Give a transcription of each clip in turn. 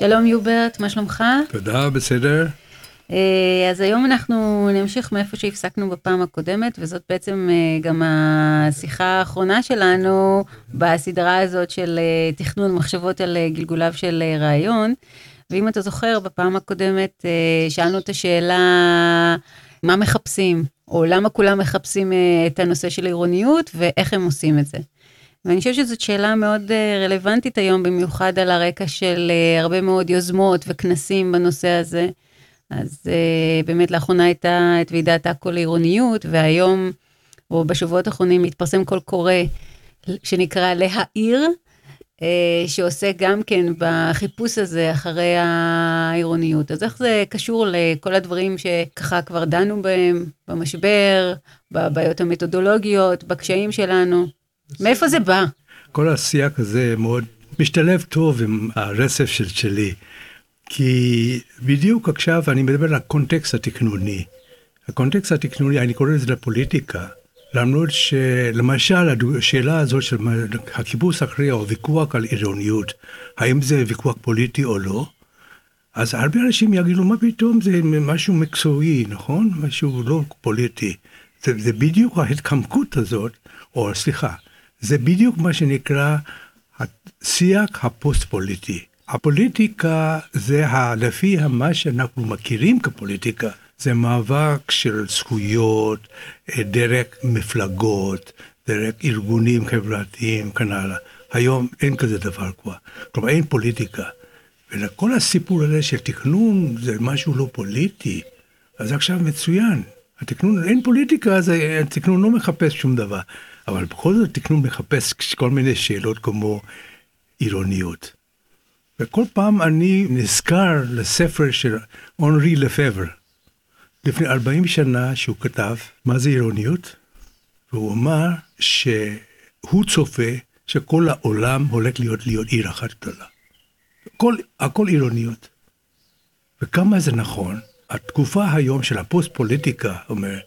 שלום יוברט, מה שלומך? תודה, בסדר. אה, אז היום אנחנו נמשיך מאיפה שהפסקנו בפעם הקודמת, וזאת בעצם אה, גם השיחה האחרונה שלנו בסדרה הזאת של אה, תכנון מחשבות על גלגוליו של רעיון. ואם אתה זוכר, בפעם הקודמת שאלנו את השאלה, מה מחפשים, או למה כולם מחפשים את הנושא של עירוניות, ואיך הם עושים את זה. ואני חושבת שזאת שאלה מאוד רלוונטית היום, במיוחד על הרקע של הרבה מאוד יוזמות וכנסים בנושא הזה. אז uh, באמת לאחרונה הייתה את ועידת עכו לעירוניות, והיום, או בשבועות האחרונים, התפרסם קול קורא שנקרא להעיר, שעוסק גם כן בחיפוש הזה אחרי העירוניות. אז איך זה קשור לכל הדברים שככה כבר דנו בהם, במשבר, בבעיות המתודולוגיות, בקשיים שלנו? מאיפה זה בא? כל השיח הזה מאוד משתלב טוב עם הרצף של שלי. כי בדיוק עכשיו אני מדבר על הקונטקסט התכנוני. הקונטקסט התכנוני, אני קורא לזה לפוליטיקה, למרות שלמשל השאלה הזאת של הקיבוץ אחרי או ויכוח על עירוניות, האם זה ויכוח פוליטי או לא, אז הרבה אנשים יגידו, מה פתאום, זה משהו מקצועי, נכון? משהו לא פוליטי. זה, זה בדיוק ההתחמקות הזאת, או סליחה, זה בדיוק מה שנקרא השיח הפוסט-פוליטי. הפוליטיקה זה לפי מה שאנחנו מכירים כפוליטיקה, זה מאבק של זכויות, אה, דרך מפלגות, דרך ארגונים חברתיים, כן הלאה. היום אין כזה דבר כבר. כלומר, אין פוליטיקה. ולכל הסיפור הזה של תכנון זה משהו לא פוליטי, אז עכשיו מצוין. התכנון, אין פוליטיקה, אז התכנון לא מחפש שום דבר. אבל בכל זאת תכנון מחפש כל מיני שאלות כמו עירוניות. וכל פעם אני נזכר לספר של אונרי לפבר, לפני 40 שנה שהוא כתב מה זה עירוניות, והוא אמר שהוא צופה שכל העולם הולך להיות להיות עיר אחת גדולה. הכל, הכל עירוניות. וכמה זה נכון, התקופה היום של הפוסט-פוליטיקה אומר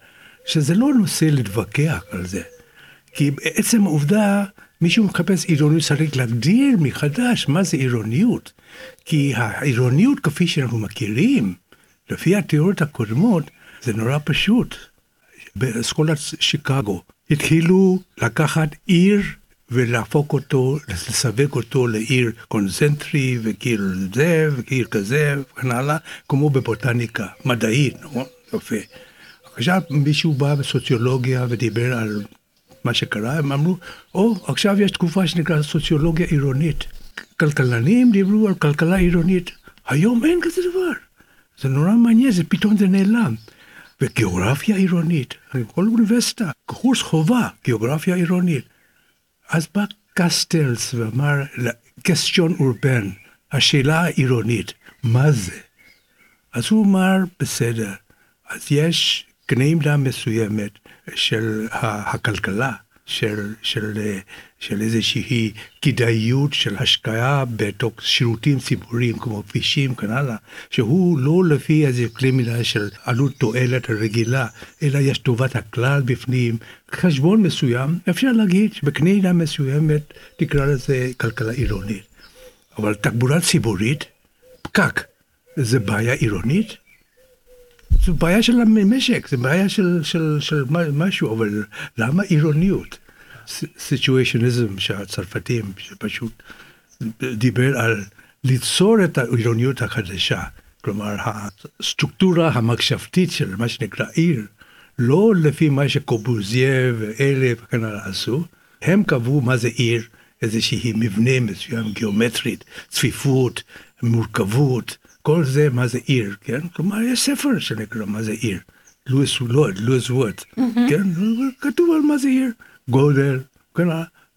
שזה לא נושא להתווכח על זה. כי בעצם העובדה מישהו מחפש עירוניות, צריך להגדיר מחדש מה זה עירוניות. כי העירוניות כפי שאנחנו מכירים, לפי התיאוריות הקודמות, זה נורא פשוט. באסכולת שיקגו התחילו לקחת עיר ולהפוך אותו, לסווג אותו לעיר קונצנטרי וכאילו זה וכאילו כזה וכן הלאה, כמו בבוטניקה, מדעית, נכון? יפה. עכשיו מישהו בא בסוציולוגיה ודיבר על מה שקרה, הם אמרו, או, oh, עכשיו יש תקופה שנקראת סוציולוגיה עירונית. כלכלנים דיברו על כלכלה עירונית. היום אין כזה דבר. זה נורא מעניין, זה פתאום זה נעלם. וגיאוגרפיה עירונית, כל אוניברסיטה, קורס חובה, גיאוגרפיה עירונית. אז בא קסטלס ואמר, קסטיון אורבן, השאלה העירונית, מה זה? אז הוא אמר, בסדר, אז יש קנה מידה מסוימת של הכלכלה, של, של, של איזושהי כדאיות של השקעה בתוך שירותים ציבוריים כמו כבישים וכן הלאה, שהוא לא לפי איזה כלי מידה של עלות תועלת רגילה, אלא יש טובת הכלל בפנים, חשבון מסוים, אפשר להגיד שבקנה מידה מסוימת תקרא לזה כלכלה עירונית. אבל תחבורה ציבורית, פקק, זה בעיה עירונית? זו בעיה של המשק, זו בעיה של, של, של משהו, אבל למה עירוניות? סיטואשניזם שהצרפתים שפשוט דיבר על ליצור את העירוניות החדשה, כלומר הסטרוקטורה המחשבתית של מה שנקרא עיר, לא לפי מה שקובוזיה ואלה וכן הלאה עשו, הם קבעו מה זה עיר, איזושהי מבנה מסוים, גיאומטרית, צפיפות, מורכבות, כל זה מה זה עיר, כן? כלומר, יש ספר שנקרא מה זה עיר. לואיס וולד, לואיס וולד, כן? כתוב על מה זה עיר. גודל, כן?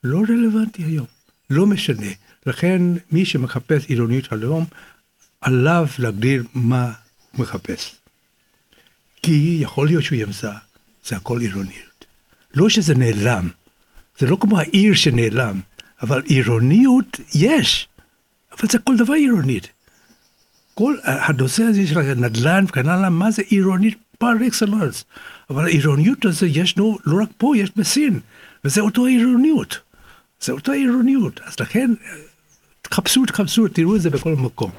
לא רלוונטי היום, לא משנה. לכן, מי שמחפש עירוניות הלאום, עליו להגדיר מה הוא מחפש. כי יכול להיות שהוא ימצא, זה הכל עירוניות. לא שזה נעלם, זה לא כמו העיר שנעלם, אבל עירוניות יש, אבל זה כל דבר עירונית. כל הנושא הזה של הנדל"ן וכן הלאה, מה זה עירונית פר אקסלנס. אבל העירוניות הזו ישנו לא רק פה, יש בסין, וזה אותו עירוניות. זה אותה עירוניות. אז לכן תחפשו, תחפשו, תראו את זה בכל מקום.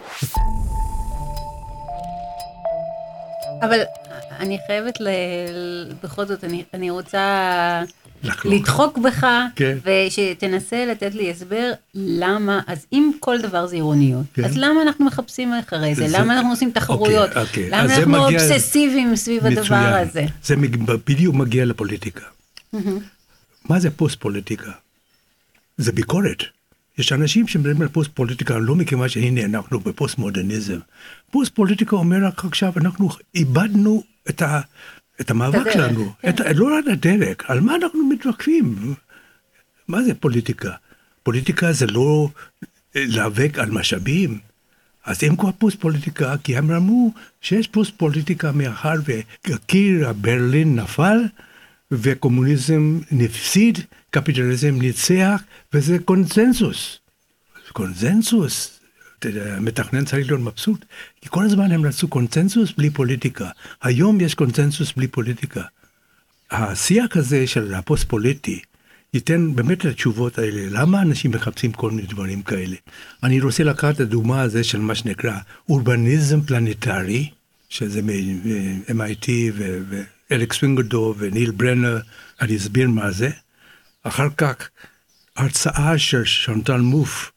אבל אני חייבת, ל... בכל זאת, אני, אני רוצה לחלוק. לדחוק בך, כן. ושתנסה לתת לי הסבר למה, אז אם כל דבר זה עירוניות, כן. אז למה אנחנו מחפשים אחרי זה? זה- למה אנחנו עושים תחרויות? אוקיי, אוקיי. למה אנחנו מגיע- אובססיביים סביב הדבר מצוין. הזה? זה בדיוק מגיע לפוליטיקה. מה זה פוסט פוליטיקה? זה ביקורת. יש אנשים שמדברים על פוסט פוליטיקה לא מכיוון שהנה אנחנו בפוסט מודרניזם. פוסט פוליטיקה אומר רק עכשיו אנחנו איבדנו את, ה, את המאבק הדרך, שלנו, כן. את, לא רק הדרך, על מה אנחנו מתווכחים? מה זה פוליטיקה? פוליטיקה זה לא אה, להיאבק על משאבים. אז הם כבר פוסט פוליטיקה, כי הם אמרו שיש פוסט פוליטיקה מאחר וקיר ברלין נפל, וקומוניזם הפסיד, קפיטליזם ניצח, וזה קונצנזוס. קונצנזוס, המתכנן צריך להיות מבסוט, כי כל הזמן הם רצו קונצנזוס בלי פוליטיקה. היום יש קונצנזוס בלי פוליטיקה. השיח הזה של הפוסט פוליטי ייתן באמת את התשובות האלה, למה אנשים מחפשים כל מיני דברים כאלה. אני רוצה לקחת את הדוגמה הזה של מה שנקרא אורבניזם פלנטרי, שזה מ-MIT ואלכס וינגרדו וניל ברנר, אני אסביר מה זה. אחר כך הרצאה של שונטל מוף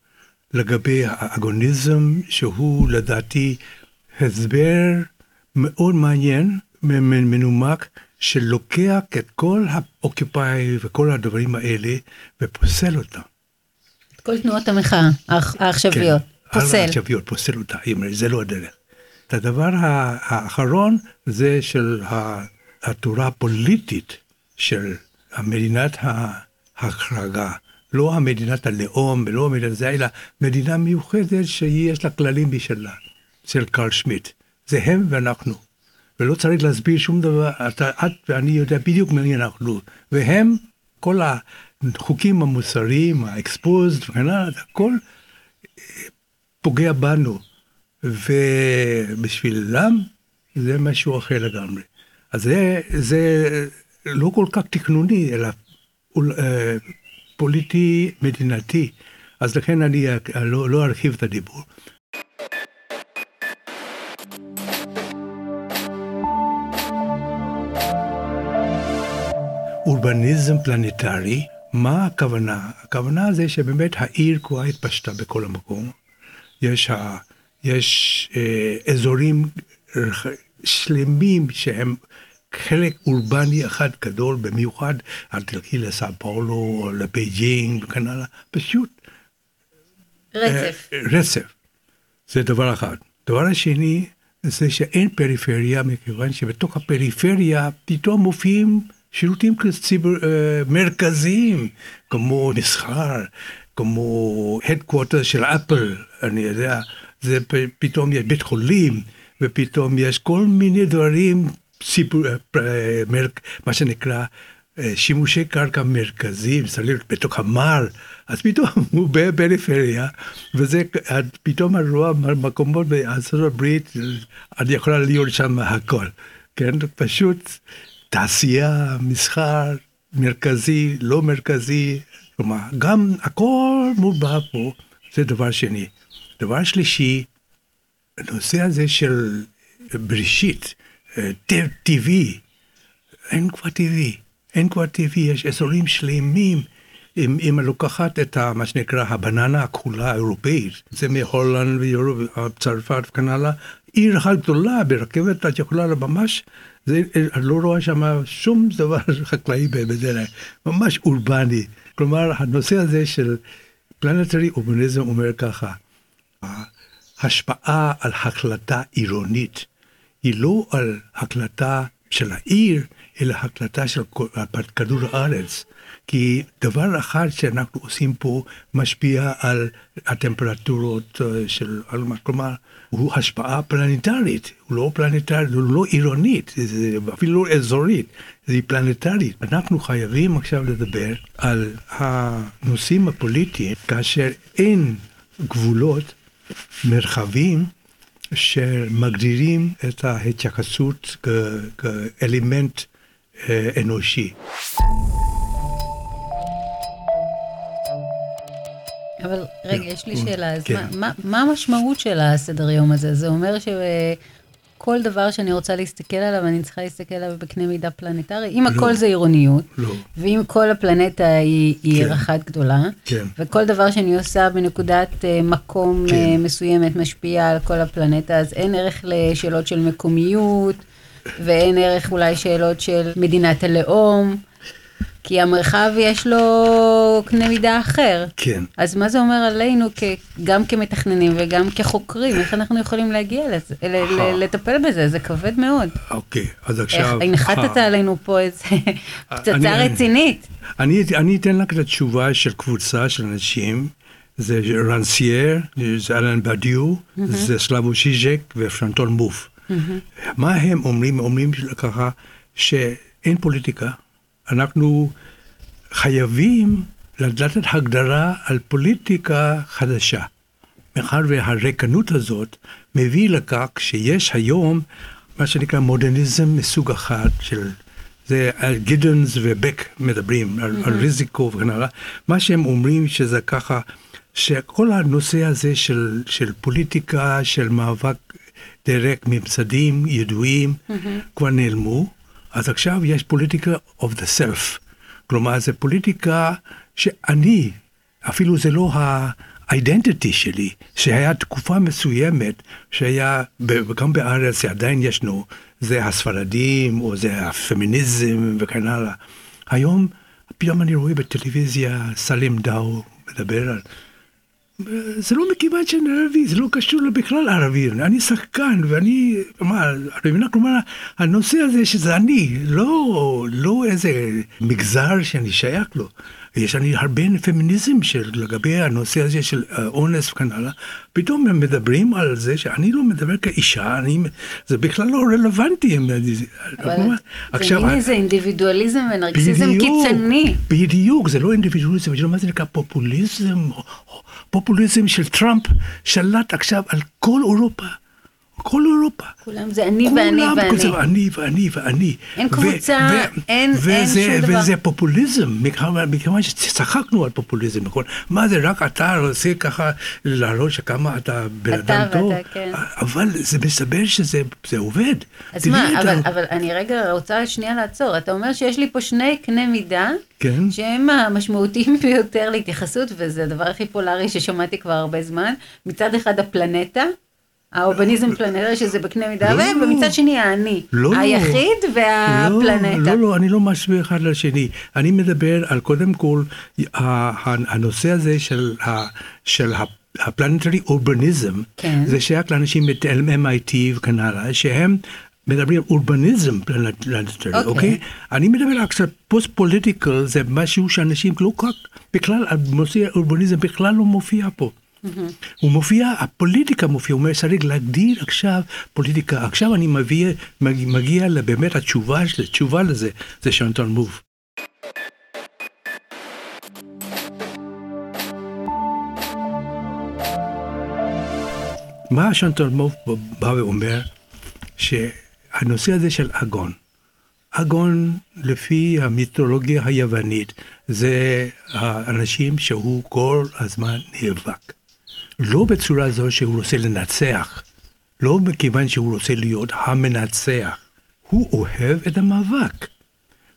לגבי האגוניזם, שהוא לדעתי הסבר מאוד מעניין, מנומק, שלוקח את כל האוקיפיי וכל הדברים האלה ופוסל אותם. את כל תנועות המחאה העכ- העכשוויות. כן, פוסל. העכשוויות, פוסל אותה, היא אומרת, זה לא הדרך. את הדבר האחרון זה של התורה הפוליטית של המדינת ההחרגה. לא המדינת הלאום ולא המדינת זה, אלא מדינה מיוחדת שיש לה כללים משלה, של קרל שמיט. זה הם ואנחנו. ולא צריך להסביר שום דבר, אתה, את ואני יודע בדיוק מי אנחנו. והם, כל החוקים המוסריים, האקספוזד וכן הלאה, הכל פוגע בנו, ובשבילם זה משהו אחר לגמרי. אז זה, זה לא כל כך תכנוני, אלא אה, פוליטי מדינתי. אז לכן אני אה, לא, לא ארחיב את הדיבור. אורבניזם פלנטרי, מה הכוונה? הכוונה זה שבאמת העיר כבר התפשטה בכל המקום. יש, ה, יש אה, אזורים שלמים שהם חלק אורבני אחד גדול, במיוחד אל תלכי לסאו פאולו או לבייג'ינג וכן הלאה, פשוט רצף. אה, רצף. זה דבר אחד. דבר השני, זה שאין פריפריה, מכיוון שבתוך הפריפריה פתאום מופיעים שירותים ציבור, אה, מרכזיים, כמו מסחר, כמו הדקווטר של אפל, אני יודע, זה פתאום יש בית חולים, ופתאום יש כל מיני דברים, ציבור, אה, אה, מה שנקרא, אה, שימושי קרקע מרכזיים, להיות בתוך המר, אז פתאום הוא בפריפריה, וזה, פתאום רואה מקומות בארצות הברית, את יכולה להיות שם הכל, כן? פשוט תעשייה, מסחר, מרכזי, לא מרכזי, כלומר, גם הכל מעורבב פה, זה דבר שני. דבר שלישי, הנושא הזה של בראשית, טבעי, אין כבר טבעי, אין כבר טבעי, יש אזורים שלמים. אם, אם לוקחת את ה, מה שנקרא הבננה הכחולה האירופאית, זה מהולנד וצרפת וכן הלאה, עיר אחת גדולה ברכבת את יכולה ממש, זה, לא רואה שם שום דבר חקלאי בדרך, ממש אורבני. כלומר, הנושא הזה של פלנטרי אורבניזם אומר ככה, ההשפעה על החלטה עירונית היא לא על הקלטה של העיר, אלא הקלטה של כדור הארץ. כי דבר אחד שאנחנו עושים פה משפיע על הטמפרטורות אה, של, על מה- כלומר, הוא השפעה פלנטרית, הוא לא פלנטרית, הוא לא עירונית, זה אפילו לא אזורית, זה פלנטרית. אנחנו חייבים עכשיו לדבר על הנושאים הפוליטיים, כאשר אין גבולות, מרחבים, שמגדירים את ההתייחסות כ- כאלמנט אה, אנושי. אבל רגע, יש לי שאלה, אז כן. מה- מה- המשמעות של הסדר יום הזה? זה אומר שכל דבר שאני רוצה להסתכל עליו, אני צריכה להסתכל עליו בקנה מידה פלנטרי? אם הכל זה עירוניות, לא. ואם כל הפלנטה היא היא עיר כן. אחת גדולה, כן. וכל דבר שאני עושה בנקודת אה, מקום כן. אה, מסוימת משפיע על כל הפלנטה, אז אין ערך לשאלות של מקומיות, ואין ערך אולי שאלות של מדינת הלאום, כי המרחב יש לו קנה מידה אחר. כן. אז מה זה אומר עלינו כ, גם כמתכננים וגם כחוקרים? איך אנחנו יכולים להגיע לזה, ל- ל- לטפל בזה? זה כבד מאוד. אוקיי, אז איך עכשיו... הנחתת אה, עלינו פה איזה פצצה אני- רצינית. אני, אני אתן רק את התשובה של קבוצה של אנשים, זה רנסייר, זה אלן בדיו, זה סלבוי ז'יז'ק ושנטל מוף. מה הם אומרים? אומרים ככה שאין פוליטיקה. אנחנו חייבים לתת הגדרה על פוליטיקה חדשה. מאחר והריקנות הזאת מביא לכך שיש היום מה שנקרא מודרניזם מסוג אחד של זה על גידנס ובק מדברים על, על ריזיקו וכן הלאה. מה שהם אומרים שזה ככה שכל הנושא הזה של, של פוליטיקה של מאבק דרך ממסדים ידועים כבר נעלמו אז עכשיו יש פוליטיקה of the self כלומר זה פוליטיקה שאני אפילו זה לא האידנטיטי שלי, שהיה תקופה מסוימת, שהיה, גם בארץ שעדיין ישנו, זה הספרדים, או זה הפמיניזם וכן הלאה. היום, פתאום אני רואה בטלוויזיה סלים דאו מדבר על... זה לא מכיוון שאני ערבי, זה לא קשור בכלל לערבי, אני שחקן ואני, מה, את מבינה? כלומר, הנושא הזה שזה אני, לא, לא איזה מגזר שאני שייך לו. יש לי הרבה פמיניזם של לגבי הנושא הזה של אה, אונס וכן הלאה, פתאום הם מדברים על זה שאני לא מדבר כאישה, אני, זה בכלל לא רלוונטי. הם- אבל כלומר, זה מין איזה אינדיבידואליזם ונרקסיזם בדיוק, קיצוני. בדיוק, זה לא אינדיבידואליזם, זה מה זה נקרא פופוליזם, פופוליזם של טראמפ שלט עכשיו על כל אירופה, כל אירופה. כולם זה אני ואני כולם ואני. כזה, אני ואני ואני. אין קבוצה, ו- אין- אין שום דבר. וזה פופוליזם, מכיוון שצחקנו על פופוליזם, נכון? מה זה, רק אתה רוצה ככה להראות שכמה אתה בן אתה אדם טוב? ואתה, כן. אבל זה מסתבר שזה זה עובד. אז מה, אבל, אבל אני רגע רוצה שנייה לעצור. אתה אומר שיש לי פה שני קנה מידה, כן. שהם המשמעותיים ביותר להתייחסות, וזה הדבר הכי פולרי ששמעתי כבר הרבה זמן. מצד אחד הפלנטה, האורבניזם פלנטה, שזה בקנה מידה, לא, לא. ומצד שני האני, לא, לא. היחיד והפלנטה. לא, לא, לא, אני לא משווה אחד לשני. אני מדבר על קודם כל הנושא הזה של, ה- של ה- הפלנטרי אורבניזם, כן. זה שייך לאנשים מ-MIT וכן הלאה, שהם מדברים על אורבניזם פלנטרי, אוקיי. אוקיי? אני מדבר עכשיו, post-political זה משהו שאנשים לא כל כך, בכלל, הנושא האורבניזם בכלל לא מופיע פה. הוא מופיע, הפוליטיקה מופיע, הוא אומר צריך להגדיר עכשיו פוליטיקה. עכשיו אני מביא, מגיע, באמת התשובה, התשובה לזה, זה שנטל מוף. מה שנטון מוב בא ואומר? שהנושא הזה של אגון, אגון לפי המיתולוגיה היוונית זה האנשים שהוא כל הזמן נאבק. לא בצורה זו שהוא רוצה לנצח, לא מכיוון שהוא רוצה להיות המנצח, הוא אוהב את המאבק.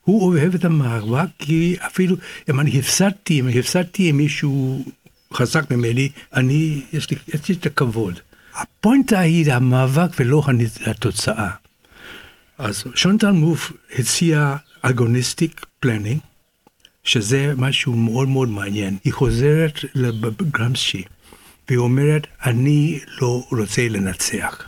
הוא אוהב את המאבק כי אפילו אם אני הפסדתי, אם הפסדתי עם מישהו חזק ממני, אני, יש לי, יש לי את הכבוד. הפוינטה היא המאבק ולא התוצאה. אז שנטל מוף הציע agonistic planning, שזה משהו מאוד מאוד מעניין. היא חוזרת לגרמשי, והיא אומרת, אני לא רוצה לנצח.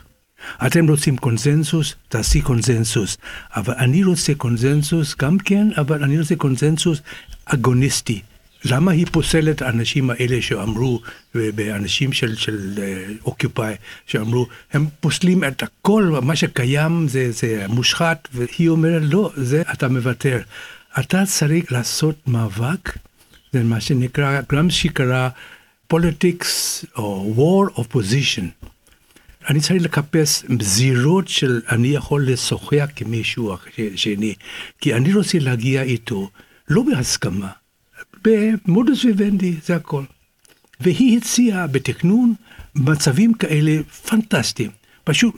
אתם רוצים קונצנזוס, תעשי קונצנזוס. אבל אני רוצה קונצנזוס גם כן, אבל אני רוצה קונצנזוס אגוניסטי. למה היא פוסלת האנשים האלה שאמרו, באנשים של, של אוקיופאי, שאמרו, הם פוסלים את הכל, מה שקיים זה, זה מושחת, והיא אומרת, לא, זה אתה מוותר. אתה צריך לעשות מאבק, זה מה שנקרא, גרמסקי קרא politics או war of position. אני צריך לחפש זירות של אני יכול לשוחח עם מישהו שני, כי אני רוצה להגיע איתו לא בהסכמה, במודוס ויבנדי, זה הכל. והיא הציעה בתכנון מצבים כאלה פנטסטיים. פשוט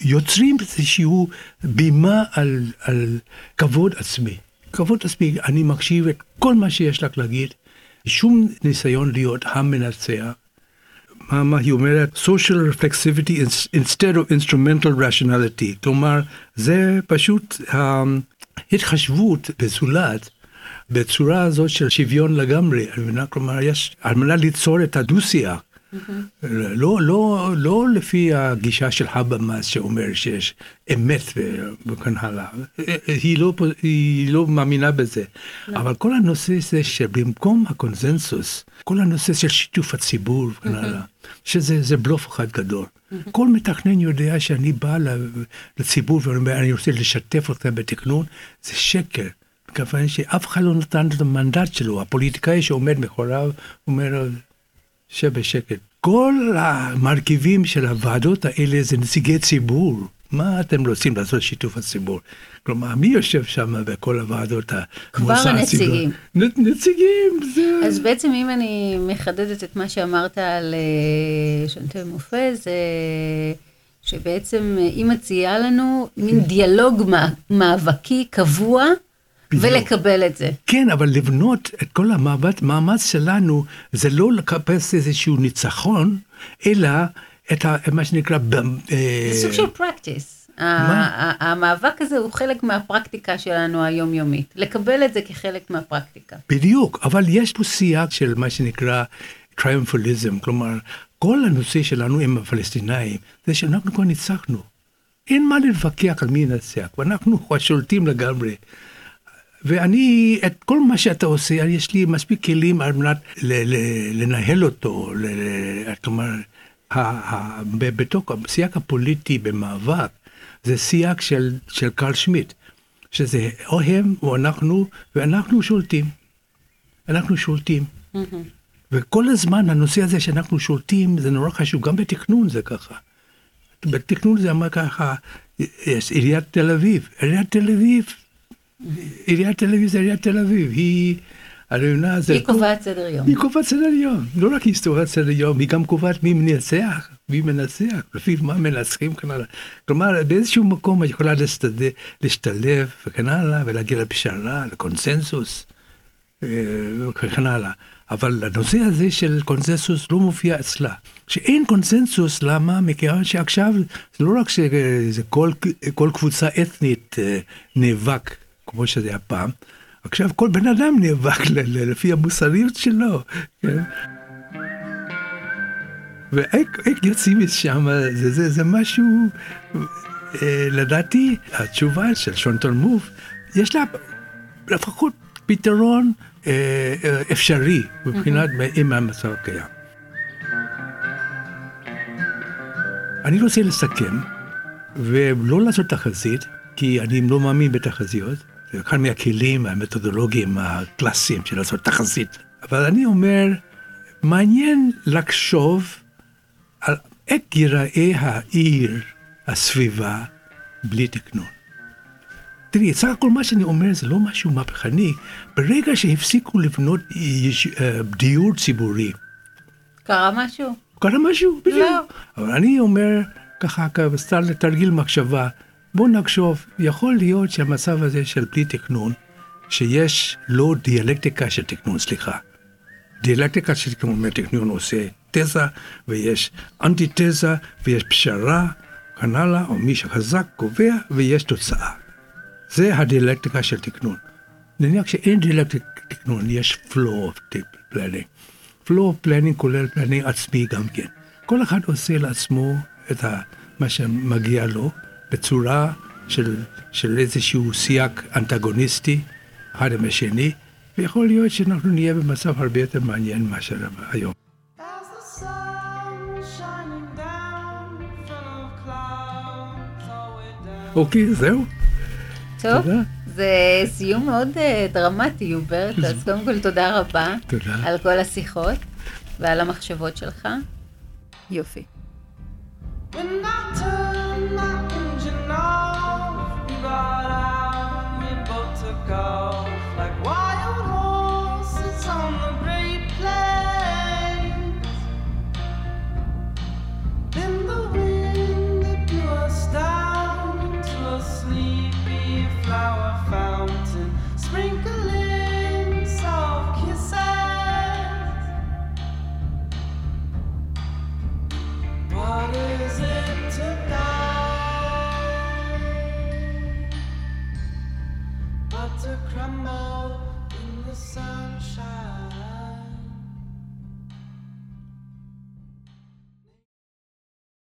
יוצרים איזשהו בימה על, על כבוד עצמי. כבוד עצמי, אני מקשיב את כל מה שיש לך להגיד, שום ניסיון להיות המנצח. מה, מה היא אומרת? social reflexivity instead of instrumental rationality. כלומר, זה פשוט ההתחשבות בזולת בצורה הזאת של שוויון לגמרי. כלומר, יש, על מנת ליצור את הדו-שיח. לא, לא, לא לפי הגישה של הבמאס שאומר שיש אמת וכן הלאה, היא לא, היא לא מאמינה בזה, לא. אבל כל הנושא זה שבמקום הקונזנזוס, כל הנושא של שיתוף הציבור וכן הלאה, שזה בלוף אחד גדול. כל מתכנן יודע שאני בא לציבור ואומר, אני רוצה לשתף אתכם בתכנון, זה שקר. מכיוון שאף אחד לא נתן את המנדט שלו, הפוליטיקאי שעומד מאחוריו אומר, שב בשקט. כל המרכיבים של הוועדות האלה זה נציגי ציבור. מה אתם רוצים לעשות שיתוף הציבור? כלומר, מי יושב שם בכל הוועדות כבר הנציגים. נציגים, זה... אז בעצם אם אני מחדדת את מה שאמרת על אה, שנטל מופע, זה שבעצם היא מציעה לנו מין דיאלוג מאבקי קבוע. ולקבל את זה. כן, אבל לבנות את כל המאמץ, המאמץ שלנו זה לא לחפש איזשהו ניצחון, אלא את ה, מה שנקרא... אה, זה סוג של פרקטיס. המאבק הזה הוא חלק מהפרקטיקה שלנו היומיומית. לקבל את זה כחלק מהפרקטיקה. בדיוק, אבל יש פה סייג של מה שנקרא טריומפליזם, כלומר, כל הנושא שלנו עם הפלסטינאים, זה שאנחנו כבר ניצחנו. אין מה להתווכח על מי ינצח, ואנחנו שולטים לגמרי. ואני, את כל מה שאתה עושה, יש לי מספיק כלים על מנת לנהל אותו, כלומר, בתוך הסייג הפוליטי במאבק, זה סייג של, של קרל שמיט, שזה או הם או אנחנו, ואנחנו שולטים. אנחנו שולטים. Mm-hmm. וכל הזמן הנושא הזה שאנחנו שולטים, זה נורא חשוב, גם בתכנון זה ככה. בתכנון זה אמר ככה, יש עיריית תל אביב. עיריית תל אביב עיריית תל אביב זה עיריית תל אביב, היא... הרעיונה זה... היא קובעת סדר יום. היא קובעת סדר יום. לא רק היא קובעת סדר יום, היא גם קובעת מי מנצח, מי מנצח, לפי מה מנצחים וכן הלאה. כלומר, באיזשהו מקום את יכולה להסתדר, להשתלב וכן הלאה, ולהגיע לפשרה, לקונסנזוס אה, וכן הלאה. אבל הנושא הזה של קונסנזוס לא מופיע אצלה. שאין קונסנזוס, למה? מכיוון שעכשיו זה לא רק שזה כל, כל קבוצה אתנית אה, נאבק כמו שזה היה פעם. עכשיו כל בן אדם נאבק לפי המוסריות שלו. כן? ואיך יוצאים משם, זה, זה, זה משהו, אה, לדעתי, התשובה של שונטון מוב, יש לה לפחות פתרון אה, אה, אפשרי מבחינת עם המצב הקיים. אני רוצה לסכם ולא לעשות תחזית, כי אני לא מאמין בתחזיות. זה אחד מהכלים המתודולוגיים הקלאסיים של לעשות תחזית. אבל אני אומר, מעניין לחשוב על איך ייראה העיר, הסביבה, בלי תכנון. תראי, סך הכל מה שאני אומר זה לא משהו מהפכני. ברגע שהפסיקו לבנות אה, דיור ציבורי. קרה משהו? קרה משהו, בדיוק. לא. אבל אני אומר, ככה, סתם לתרגיל מחשבה, בואו נחשוב, יכול להיות שהמצב הזה של בלי תכנון, שיש לא דיאלקטיקה של תכנון, סליחה. דיאלקטיקה של תכנון, תכנון עושה תזה, ויש אנטי תזה, ויש פשרה, וכן הלאה, או מי שחזק קובע, ויש תוצאה. זה הדיאלקטיקה של תכנון. נניח שאין דיאלקטיקה תכנון, יש flow of planning. flow of planning כולל planning עצמי גם כן. כל אחד עושה לעצמו את מה שמגיע לו, בצורה של, של איזשהו סייג אנטגוניסטי אחד עם השני, ויכול להיות שאנחנו נהיה במצב הרבה יותר מעניין מאשר היום. אוקיי, זהו. טוב, תודה. זה סיום מאוד uh, דרמטי, יוברט, אז קודם כל תודה רבה. תודה. על כל השיחות ועל המחשבות שלך. יופי. When off